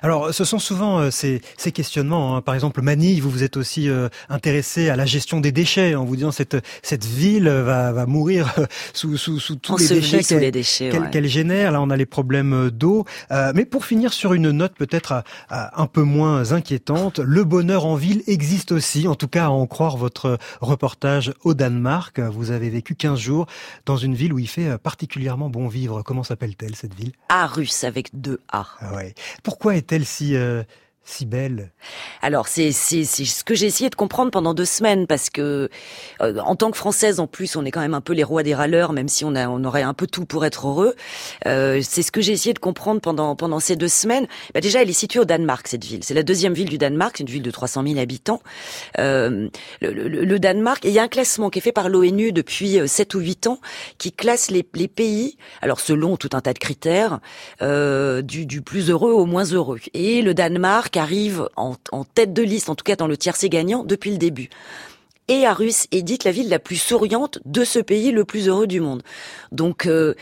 Alors, ce sont souvent euh, ces, ces, questionnements. Hein. Par exemple, Manille, vous vous êtes aussi euh, intéressé à la gestion des déchets, en vous disant cette cette ville va, va mourir sous, sous, sous tous les déchets qu'elle génère. Là, on a les problèmes d'eau. mais pour finir sur une note peut-être un peu moins inquiétante, le bonheur en ville existe aussi. En tout cas, à en croire votre reportage au Danemark. Vous avez vécu 15 jours dans une ville où il fait particulièrement bon vivre. Comment s'appelle-t-elle cette ville? Arus avec deux A. Ah ouais. Pourquoi est-elle si euh, Alors c'est c'est ce que j'ai essayé de comprendre pendant deux semaines parce que euh, en tant que française en plus on est quand même un peu les rois des râleurs même si on a on aurait un peu tout pour être heureux. Euh, c'est ce que j'ai essayé de comprendre pendant pendant ces deux semaines. Bah déjà elle est située au Danemark cette ville. C'est la deuxième ville du Danemark, c'est une ville de 300 000 habitants. Euh, le, le, le, Danemark, il y a un classement qui est fait par l'ONU depuis 7 euh, ou 8 ans qui classe les, les pays, alors selon tout un tas de critères, euh, du, du plus heureux au moins heureux. Et le Danemark arrive en, tête de liste, en tout cas dans le tiercé gagnant, depuis le dite Et Arus est dite la ville la plus souriante de ce pays le plus heureux du monde. Donc, euh,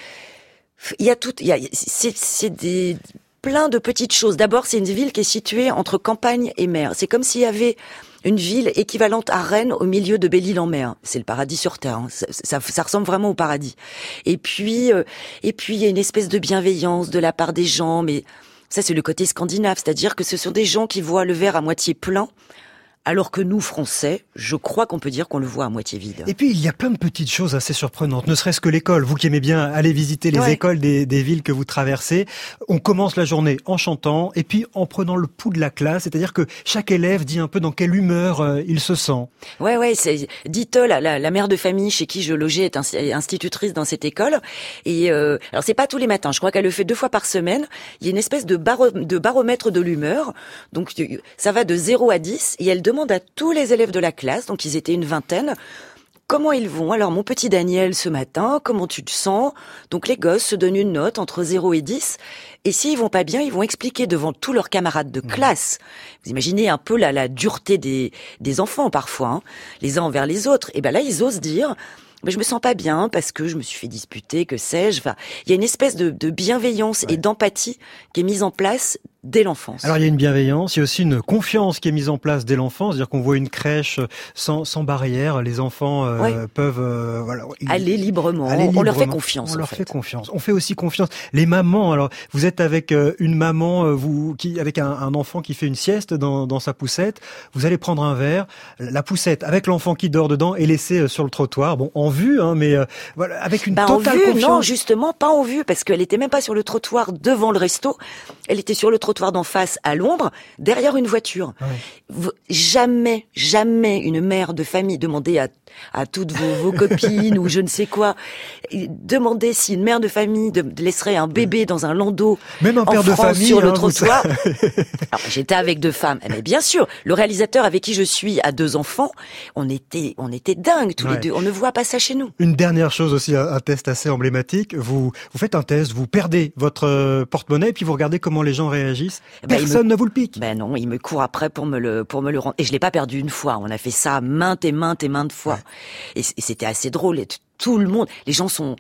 il y a tout, il c'est des plein de petites choses. D'abord, c'est une ville qui est située entre campagne et mer. C'est comme s'il y avait une ville équivalente à Rennes au milieu de Belle-Île-en-Mer. C'est le paradis sur terre. Hein. Ça, ça, ressemble vraiment au paradis. Et puis, euh, et puis il y a une espèce de bienveillance de la part des gens, mais ça, c'est le côté scandinave, c'est-à-dire que ce sont des gens qui voient le verre à moitié plein, alors que nous, Français, je crois qu'on peut dire qu'on le voit à moitié vide. Et puis, il y a plein de petites choses assez surprenantes, ne serait-ce que l'école. Vous qui aimez bien aller visiter les écoles des, des, villes que vous traversez, on commence la journée en chantant et puis en prenant le pouls de la classe, c'est-à-dire que chaque élève dit un peu dans quelle humeur euh, il se sent. Ouais, ouais, c'est Dite, la, la, mère de famille chez qui je logeais, est institutrice dans cette école. Et euh, alors, c'est pas tous les matins, je crois qu'elle le fait deux fois par semaine. Il y a une espèce de, de baromètre de l'humeur. Donc, ça va de 0 à 10 et elle demande à tous les élèves de la classe, donc ils étaient une vingtaine, comment ils vont. Alors mon petit Daniel ce matin, comment tu te sens? Donc les gosses se donnent une note entre 0 et 10. Et s'ils vont pas bien, ils vont expliquer devant tous leurs camarades de mmh. classe. Vous imaginez un peu la, la dureté des, des enfants parfois, hein, les uns envers les autres. Et ben là, ils osent dire mais je me sens pas bien parce que je me suis fait disputer, que sais-je. Enfin, il y a une espèce de, de bienveillance et d'empathie qui est mise en place dès l'enfance. Alors il y a une bienveillance, il y a aussi une confiance qui est mise en place dès l'enfance, c'est-à-dire qu'on voit une crèche sans, sans barrière, les enfants euh, peuvent euh, voilà, aller, librement. on leur fait confiance. On leur fait. confiance. On fait aussi confiance. Les mamans, alors vous êtes avec euh, une maman, vous qui avec un, un, enfant qui fait une sieste dans, dans sa poussette, vous allez prendre un verre, la poussette avec l'enfant qui dort dedans et laisser sur le trottoir, bon en vue, hein, mais voilà avec une bah, totale en vue, confiance. Non, justement pas en vue parce qu'elle était même pas sur le trottoir devant le resto, elle était sur le trottoir trottoir d'en face à l'ombre, derrière une voiture. Jamais, jamais une mère de famille demandait à, à toutes vos, copines ou je ne sais quoi, demander si une mère de famille de, laisserait un bébé dans un landau Même un père de famille, sur le hein, trottoir. J'étais avec deux femmes, mais bien sûr, le réalisateur avec qui je suis a deux enfants, on était, on était dingues tous les deux. On ne voit pas ça chez nous. Une dernière chose aussi, un, test assez emblématique. Vous, vous faites un test, vous perdez votre euh, porte-monnaie et puis vous regardez comment les gens réagissent eh ben, Personne ne vous le pique. Ben non, il me court après pour me le pour me le rendre. Et je l'ai pas perdu une fois. On a fait ça maintes et maintes et maintes fois. Et c'était assez drôle. Et tout le monde, les gens sont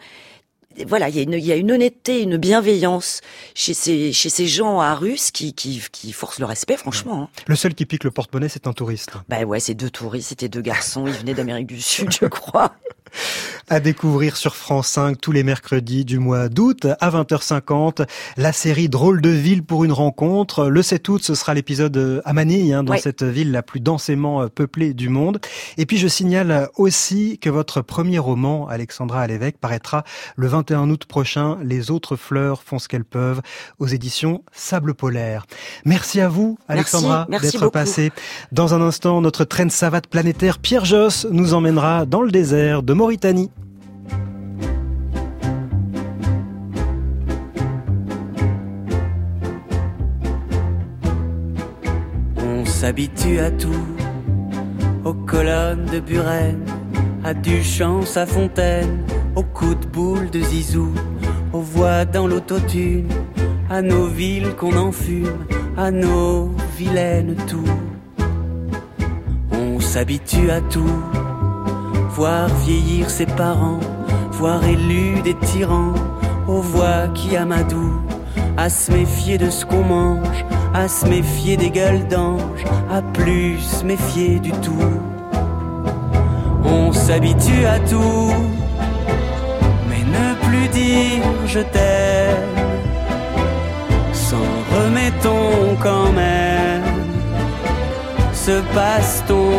voilà, il y, a une, il y a une honnêteté, une bienveillance chez ces, chez ces gens à Russe qui, qui, qui forcent le respect, franchement. Hein. Le seul qui pique le porte-monnaie, c'est un touriste. Ben ouais, c'est deux touristes, c'était deux garçons, ils venaient d'Amérique du Sud, je crois. À découvrir sur France 5 tous les mercredis du mois d'août à 20h50, la série Drôle de ville pour une rencontre. Le 7 août, ce sera l'épisode à Manille, hein, dans cette ville la plus densément euh, peuplée du monde. Et puis je signale aussi que votre premier roman, Alexandra à l'évêque, paraîtra le 21 août prochain. Les autres fleurs font ce qu'elles peuvent aux éditions Sable Polaire. Merci à vous, Alexandra, d'être passée. Dans un instant, notre train de savate planétaire Pierre Josse nous emmènera dans le désert de Mauritanie. On s'habitue à tout, aux colonnes de Buren, à Duchamp, à Fontaine, aux coups de boule de Zizou, aux voix dans l'autotune, à nos villes qu'on enfume, à nos vilaines tout. On s'habitue à tout voir vieillir ses parents, voir élus des tyrans, aux voix qui amadou, à se méfier de ce qu'on mange, à se méfier des gueules d'ange, à plus se méfier du tout. On s'habitue à tout, je t'aime, s'en remettons quand même, ce passe-t-on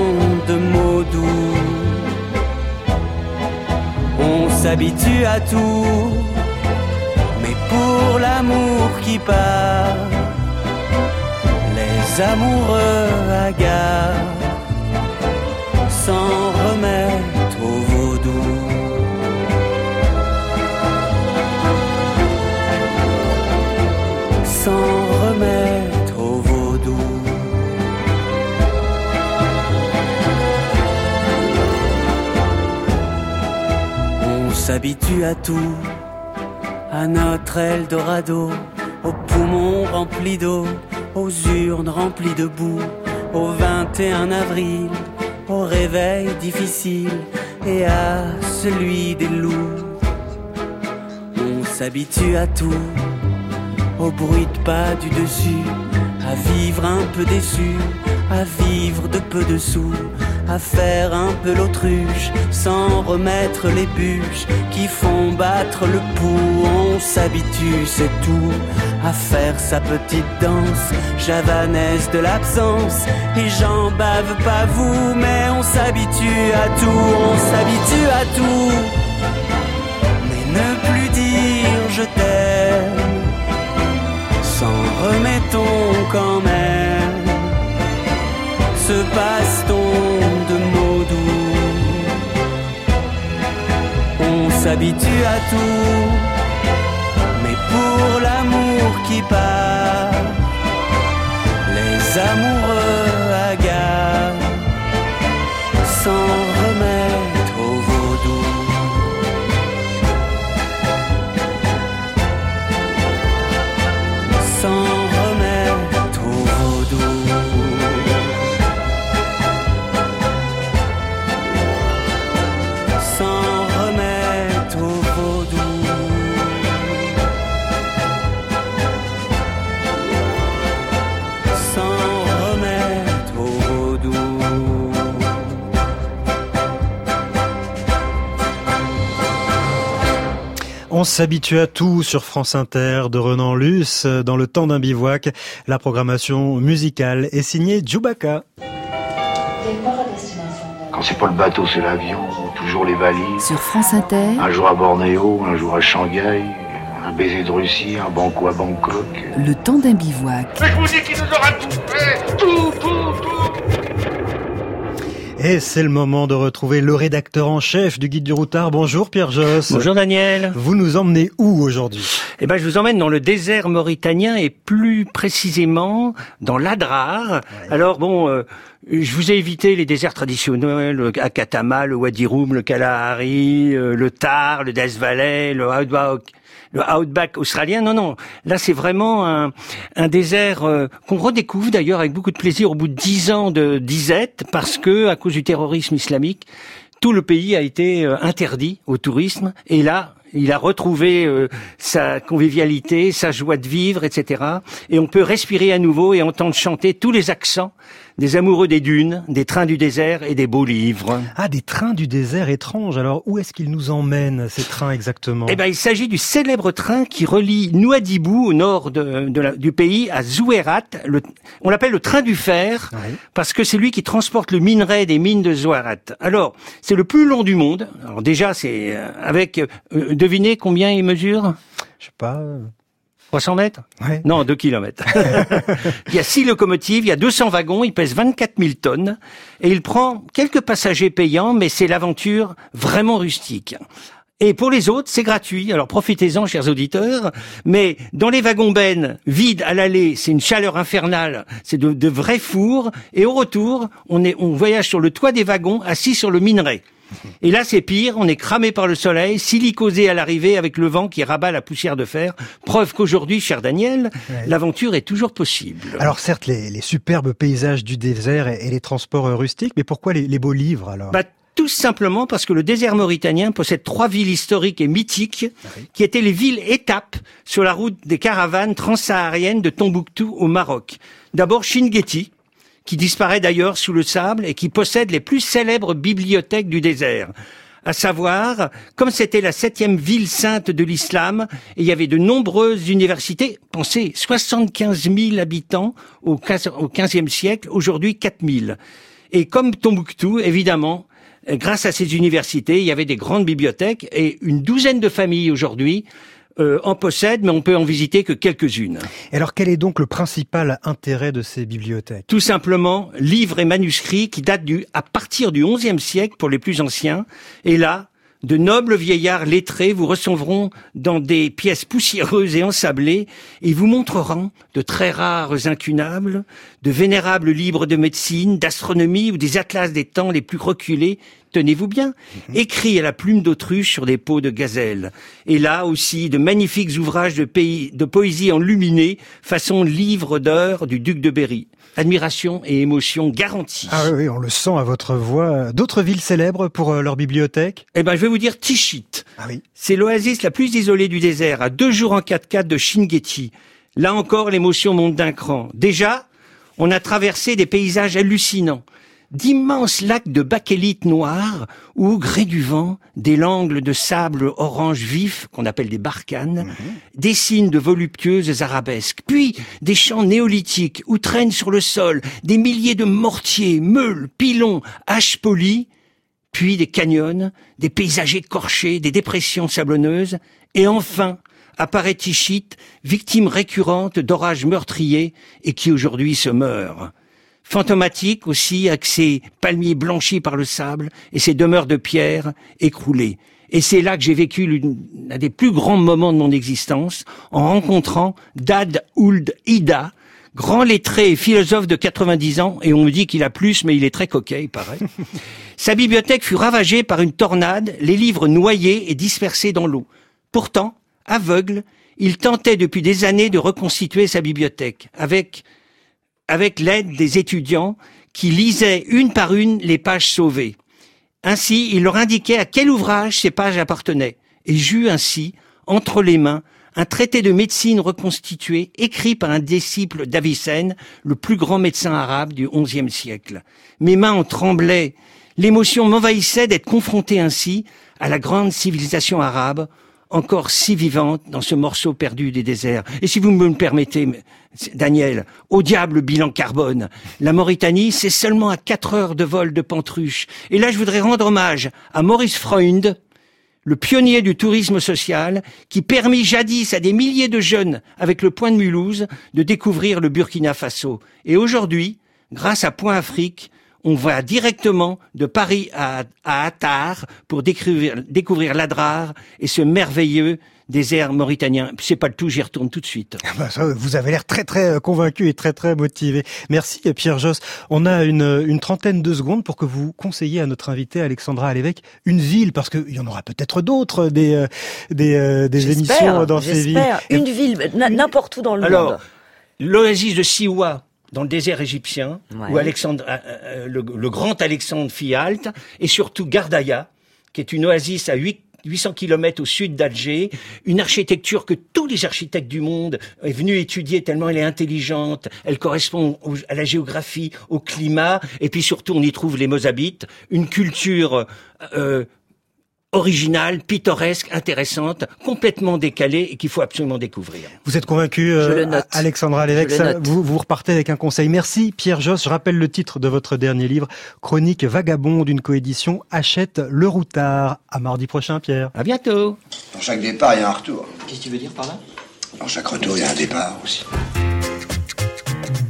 de mots doux? On s'habitue à tout, mais pour l'amour qui part, les amoureux hagards s'en s'habitue à tout, à notre Eldorado, aux poumons remplis d'eau, aux urnes remplies de boue, au 21 avril, au réveil difficile. Et à celui des loups. On s'habitue à tout, au bruit de pas du dessus, à vivre un peu déçu, à vivre de peu dessous, à faire un peu l'autruche sans remettre les bûches qui font battre le pouls. On s'habitue, c'est tout, à faire sa petite danse javanaise de l'absence. Et j'en bave pas vous, mais on s'habitue à tout, on s'habitue à tout. S'habitue à tout, mais pour l'amour qui part, les amoureux On s'habitue à tout sur France Inter de Renan Luce dans le temps d'un bivouac. La programmation musicale est signée Djoubaka. Quand c'est pas le bateau, c'est l'avion, toujours les valises. Sur France Inter, Un jour à Bornéo, un jour à Shanghai, un baiser de Russie, un banco à Bangkok. le temps d'un bivouac. Je vous dis qu'il nous aura tout fait Tout, tout, tout Et c'est le moment de retrouver le rédacteur en chef du Guide du Routard. Bonjour Pierre Josse. Bonjour Daniel. Vous nous emmenez où aujourd'hui? Eh ben, je vous emmène dans le désert mauritanien et plus précisément dans l'Adrar. Alors bon, euh, je vous ai évité les déserts traditionnels, le Akatama, le Wadi Rum, le Kalahari, euh, le Tar, le Death Valley, le Outback. Le outback australien, non, non. Là, c'est vraiment un, désert euh, qu'on redécouvre d'ailleurs avec beaucoup de plaisir au bout de dix ans de disette, parce que à cause du terrorisme islamique, tout le pays a été euh, interdit au tourisme. Et là, il a retrouvé euh, sa convivialité, sa joie de vivre, etc. Et on peut respirer à nouveau et entendre chanter tous les accents des amoureux des dunes, des trains du désert et des beaux livres. Ah, des trains du désert étranges. Alors, où est-ce qu'ils nous emmènent, ces trains exactement? Eh ben, il s'agit du célèbre train qui relie Nouadhibou, au nord de, de la- du pays, à Zouérat. Le- on l'appelle le train du fer parce que c'est lui qui transporte le minerai des mines de Zouérat. Alors, c'est le plus long du monde. Alors déjà, c'est euh, avec, euh, devinez combien il mesure? Je sais pas. 300 mètres Non, 2 kilomètres. il y a six locomotives, il y a 200 wagons, il pèse 24 000 tonnes et il prend quelques passagers payants, mais c'est l'aventure vraiment rustique. Et pour les autres, c'est gratuit. Alors profitez-en, chers auditeurs. Mais dans les wagons bennes vides à l'aller, c'est une chaleur infernale. C'est de, de vrais fours. Et au retour, on, est, on voyage sur le toit des wagons, assis sur le minerai. Et là, c'est pire. On est cramé par le soleil, silicosé à l'arrivée avec le vent qui rabat la poussière de fer. Preuve qu'aujourd'hui, cher Daniel, Ouais. l'aventure est toujours possible. Alors certes, les, les superbes paysages du désert et, et les transports rustiques, mais pourquoi les, les beaux livres alors? Bah, tout simplement parce que le désert mauritanien possède trois villes historiques et mythiques qui étaient les villes étapes sur la route des caravanes transsahariennes de Tombouctou au Maroc. D'abord Chinguetti, qui disparaît d'ailleurs sous le sable et qui possède les plus célèbres bibliothèques du désert. À savoir, comme c'était la septième ville sainte de l'islam, et il y avait de nombreuses universités, pensez, 75 000 habitants au 15 au 15e siècle, aujourd'hui 4 000. Et comme Tombouctou, évidemment, grâce à ces universités, il y avait des grandes bibliothèques et une douzaine de familles aujourd'hui euh, en possèdent, mais on peut en visiter que quelques-unes. Alors quel est donc le principal intérêt de ces bibliothèques? Tout simplement, livres et manuscrits qui datent du, à partir du XIe siècle pour les plus anciens. Et là, de nobles vieillards lettrés vous recevront dans des pièces poussiéreuses et ensablées et vous montreront de très rares incunables, de vénérables livres de médecine, d'astronomie ou des atlas des temps les plus reculés tenez-vous bien, écrits à la plume d'autruche sur des peaux de gazelle. Et là aussi, de magnifiques ouvrages de, pays, de poésie enluminée, façon livre d'heures du duc de Berry. Admiration et émotion garanties. Ah oui, oui, on le sent à votre voix. D'autres villes célèbres pour euh, leur bibliothèque? Eh ben, je vais vous dire Tichit. Ah oui. C'est l'oasis la plus isolée du désert, à deux jours en 4x4 de Shinguetti. Là encore, l'émotion monte d'un cran. Déjà, on a traversé des paysages hallucinants. D'immenses lacs de bakélite noir où, gré du vent, des langles de sable orange vif, qu'on appelle des barcanes, mhm. dessinent de voluptueuses arabesques. Puis, des champs néolithiques où traînent sur le sol des milliers de mortiers, meules, pilons, haches polies, puis des canyons, des paysages écorchés, des dépressions sablonneuses, et enfin, apparaît Tichit, victime récurrente d'orages meurtriers et qui aujourd'hui se meurt fantomatique aussi avec ses palmiers blanchis par le sable et ses demeures de pierre écroulées. Et c'est là que j'ai vécu l'un des plus grands moments de mon existence, en rencontrant Dad Ould Ida, grand lettré et philosophe de 90 ans, et on me dit qu'il a plus, mais il est très coquet, il paraît. Sa bibliothèque fut ravagée par une tornade, les livres noyés et dispersés dans l'eau. Pourtant, aveugle, il tentait depuis des années de reconstituer sa bibliothèque, avec avec l'aide des étudiants qui lisaient une par une les pages sauvées. Ainsi, il leur indiquait à quel ouvrage ces pages appartenaient. Et j'eus ainsi, entre les mains, un traité de médecine reconstitué, écrit par un disciple d'Avicenne, le plus grand médecin arabe du XIe siècle. Mes mains en tremblaient. L'émotion m'envahissait d'être confronté ainsi à la grande civilisation arabe, encore si vivante dans ce morceau perdu des déserts. Et si vous me le permettez, Daniel, au diable le bilan carbone. La Mauritanie, c'est seulement à 4 heures de vol de Pantruche. Et là, je voudrais rendre hommage à Maurice Freund, le pionnier du tourisme social, qui permit jadis à des milliers de jeunes, avec le Point de Mulhouse, de découvrir le Burkina Faso. Et aujourd'hui, grâce à Point Afrique, on va directement de Paris à, à Attar pour découvrir, découvrir l'Adrar et ce merveilleux désert mauritanien. C'est pas le tout, j'y retourne tout de suite. Ah bah vous avez l'air très très euh, convaincu et très très motivé. Merci Pierre Josse. On a une, une trentaine de secondes pour que vous conseilliez à notre invité Alexandra Alévêque une ville, parce qu'il y en aura peut-être d'autres des, euh, des, euh, des émissions dans ces villes. Une ville, n'importe où dans le Alors, l'oasis de Siwa, dans le désert égyptien, où Alexandre, euh, euh, le, grand Alexandre fit halte, et surtout Gardaïa, qui est une oasis à 8 800 km au sud d'Alger, une architecture que tous les architectes du monde est venu étudier tellement elle est intelligente, elle correspond à la géographie, au climat, et puis surtout on y trouve les Mozabites, une culture euh, originale, pittoresque, intéressante, complètement décalée et qu'il faut absolument découvrir. Vous êtes convaincu, euh, Alexandra Lévesque, vous, vous repartez avec un conseil. Merci Pierre Josse. Je rappelle le titre de votre dernier livre, Chronique vagabonde, d'une coédition Achète le routard. À mardi prochain, Pierre. À bientôt. Dans chaque départ, il y a un retour. Qu'est-ce que tu veux dire par là? Dans chaque retour, il y a un départ aussi.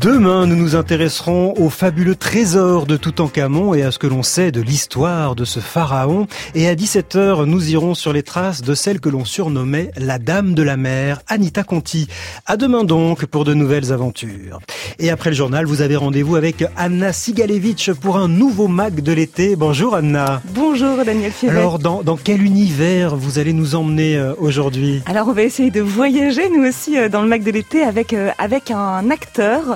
Demain, nous nous intéresserons au fabuleux trésor de Toutankhamon et à ce que l'on sait de l'histoire de ce pharaon. Et à 17h, nous irons sur les traces de celle que l'on surnommait la Dame de la Mer, Anita Conti. À demain donc pour de nouvelles aventures. Et après le journal, vous avez rendez-vous avec Anna Sigalevitch pour un nouveau Mac de l'été. Bonjour Anna. Bonjour Daniel Fivet. Alors, dans, dans, quel univers vous allez nous emmener euh, aujourd'hui? Alors, on va essayer de voyager, nous aussi, euh, dans le Mac de l'été avec, euh, avec un acteur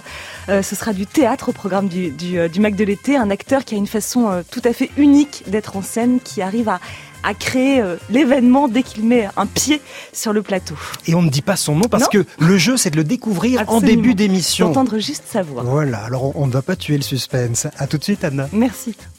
euh, ce sera du théâtre au programme du, du, euh, du Mac de l'été, un acteur qui a une façon euh, tout à fait unique d'être en scène, qui arrive à, à créer l'événement dès qu'il met un pied sur le plateau. Et on ne dit pas son nom parce que le jeu, c'est de le découvrir en début d'émission. D'entendre juste sa voix. Voilà, alors on ne va pas tuer le suspense. À tout de suite, Anna. Merci.